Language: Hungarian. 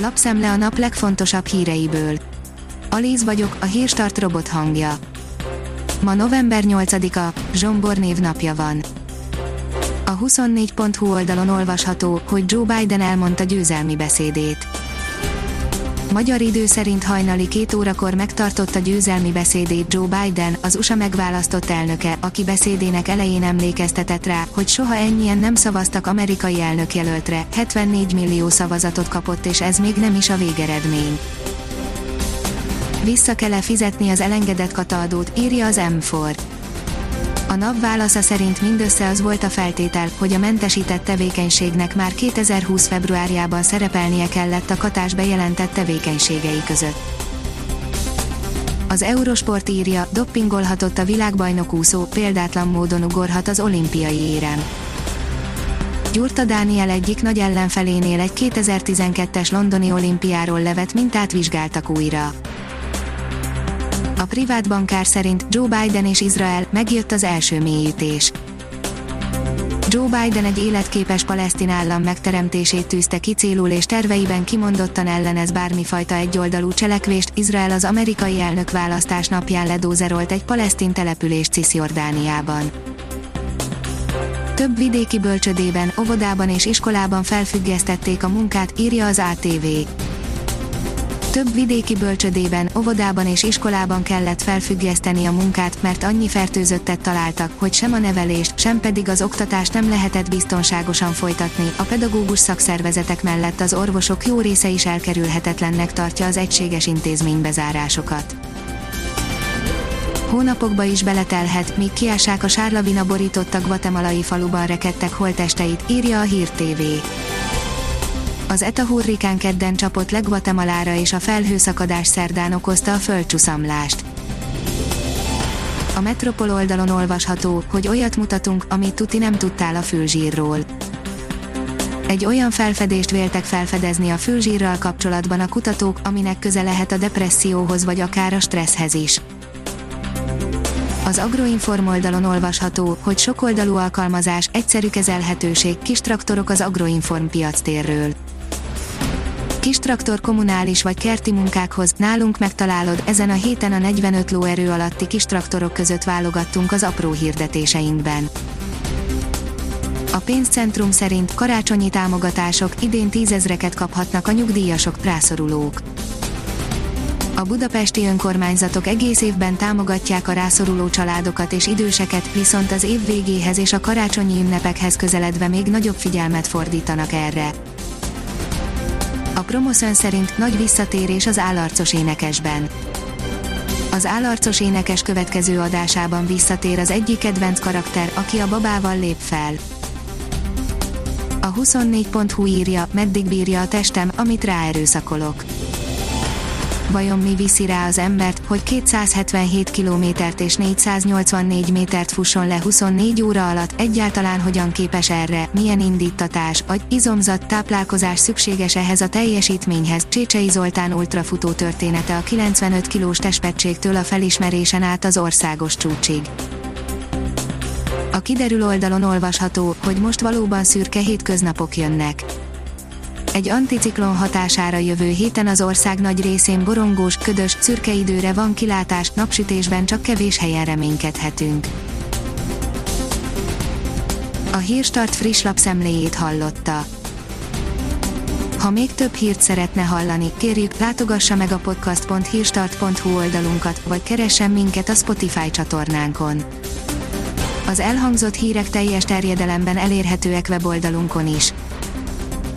Lapszemle a nap legfontosabb híreiből. Alíz vagyok, a hírstart robot hangja. Ma november 8-a, Zsombor napja van. A 24.hu oldalon olvasható, hogy Joe Biden elmondta győzelmi beszédét. Magyar idő szerint hajnali két órakor megtartotta győzelmi beszédét Joe Biden, az USA megválasztott elnöke, aki beszédének elején emlékeztetett rá, hogy soha ennyien nem szavaztak amerikai elnökjelöltre, 74 millió szavazatot kapott és ez még nem is a végeredmény. Vissza kell -e fizetni az elengedett kataadót, írja az M4. A NAV válasza szerint mindössze az volt a feltétel, hogy a mentesített tevékenységnek már 2020 februárjában szerepelnie kellett a katás bejelentett tevékenységei között. Az Eurosport írja, doppingolhatott a világbajnok úszó, példátlan módon ugorhat az olimpiai érem. Gyurta Dániel egyik nagy ellenfelénél egy 2012-es londoni olimpiáról levet mintát vizsgáltak újra. A privát bankár szerint Joe Biden és Izrael megjött az első mélyütés. Joe Biden egy életképes palesztin állam megteremtését tűzte ki célul és terveiben kimondottan ellenez bármifajta egyoldalú cselekvést, Izrael az amerikai elnök választás napján ledózerolt egy palesztin település Cisjordániában. Több vidéki bölcsödében, óvodában és iskolában felfüggesztették a munkát, írja az ATV. Több vidéki bölcsödében, óvodában és iskolában kellett felfüggeszteni a munkát, mert annyi fertőzöttet találtak, hogy sem a nevelést, sem pedig az oktatást nem lehetett biztonságosan folytatni. A pedagógus szakszervezetek mellett az orvosok jó része is elkerülhetetlennek tartja az egységes intézménybezárásokat. Hónapokba is beletelhet, míg kiássák a sárlavina borította guatemalai faluban rekedtek holtesteit, írja a Hír TV. Az ETA hurrikán kedden csapott le Guatemalára és a felhőszakadás szerdán okozta a földcsúszamlást. A Metropol oldalon olvasható, hogy olyat mutatunk, amit tuti nem tudtál a fülzsírról. Egy olyan felfedést véltek felfedezni a fülzsírral kapcsolatban a kutatók, aminek köze lehet a depresszióhoz vagy akár a stresszhez is. Az Agroinform oldalon olvasható, hogy sokoldalú alkalmazás, egyszerű kezelhetőség, kis traktorok az Agroinform piac térről Kis traktor kommunális vagy kerti munkákhoz nálunk megtalálod, ezen a héten a 45 lóerő alatti kis traktorok között válogattunk az apró hirdetéseinkben. A pénzcentrum szerint karácsonyi támogatások idén tízezreket kaphatnak a nyugdíjasok rászorulók. A budapesti önkormányzatok egész évben támogatják a rászoruló családokat és időseket, viszont az év végéhez és a karácsonyi ünnepekhez közeledve még nagyobb figyelmet fordítanak erre. A Promoszön szerint nagy visszatérés az állarcos énekesben. Az állarcos énekes következő adásában visszatér az egyik kedvenc karakter, aki a babával lép fel. A 24.hu írja, meddig bírja a testem, amit ráerőszakolok vajon mi viszi rá az embert, hogy 277 kilométert és 484 métert fusson le 24 óra alatt, egyáltalán hogyan képes erre, milyen indítatás, agy, izomzat, táplálkozás szükséges ehhez a teljesítményhez. Csécsei Zoltán ultrafutó története a 95 kilós testpettségtől a felismerésen át az országos csúcsig. A kiderül oldalon olvasható, hogy most valóban szürke hétköznapok jönnek egy anticiklon hatására jövő héten az ország nagy részén borongós, ködös, szürke időre van kilátás, napsütésben csak kevés helyen reménykedhetünk. A Hírstart friss lapszemléjét hallotta. Ha még több hírt szeretne hallani, kérjük, látogassa meg a podcast.hírstart.hu oldalunkat, vagy keressen minket a Spotify csatornánkon. Az elhangzott hírek teljes terjedelemben elérhetőek weboldalunkon is.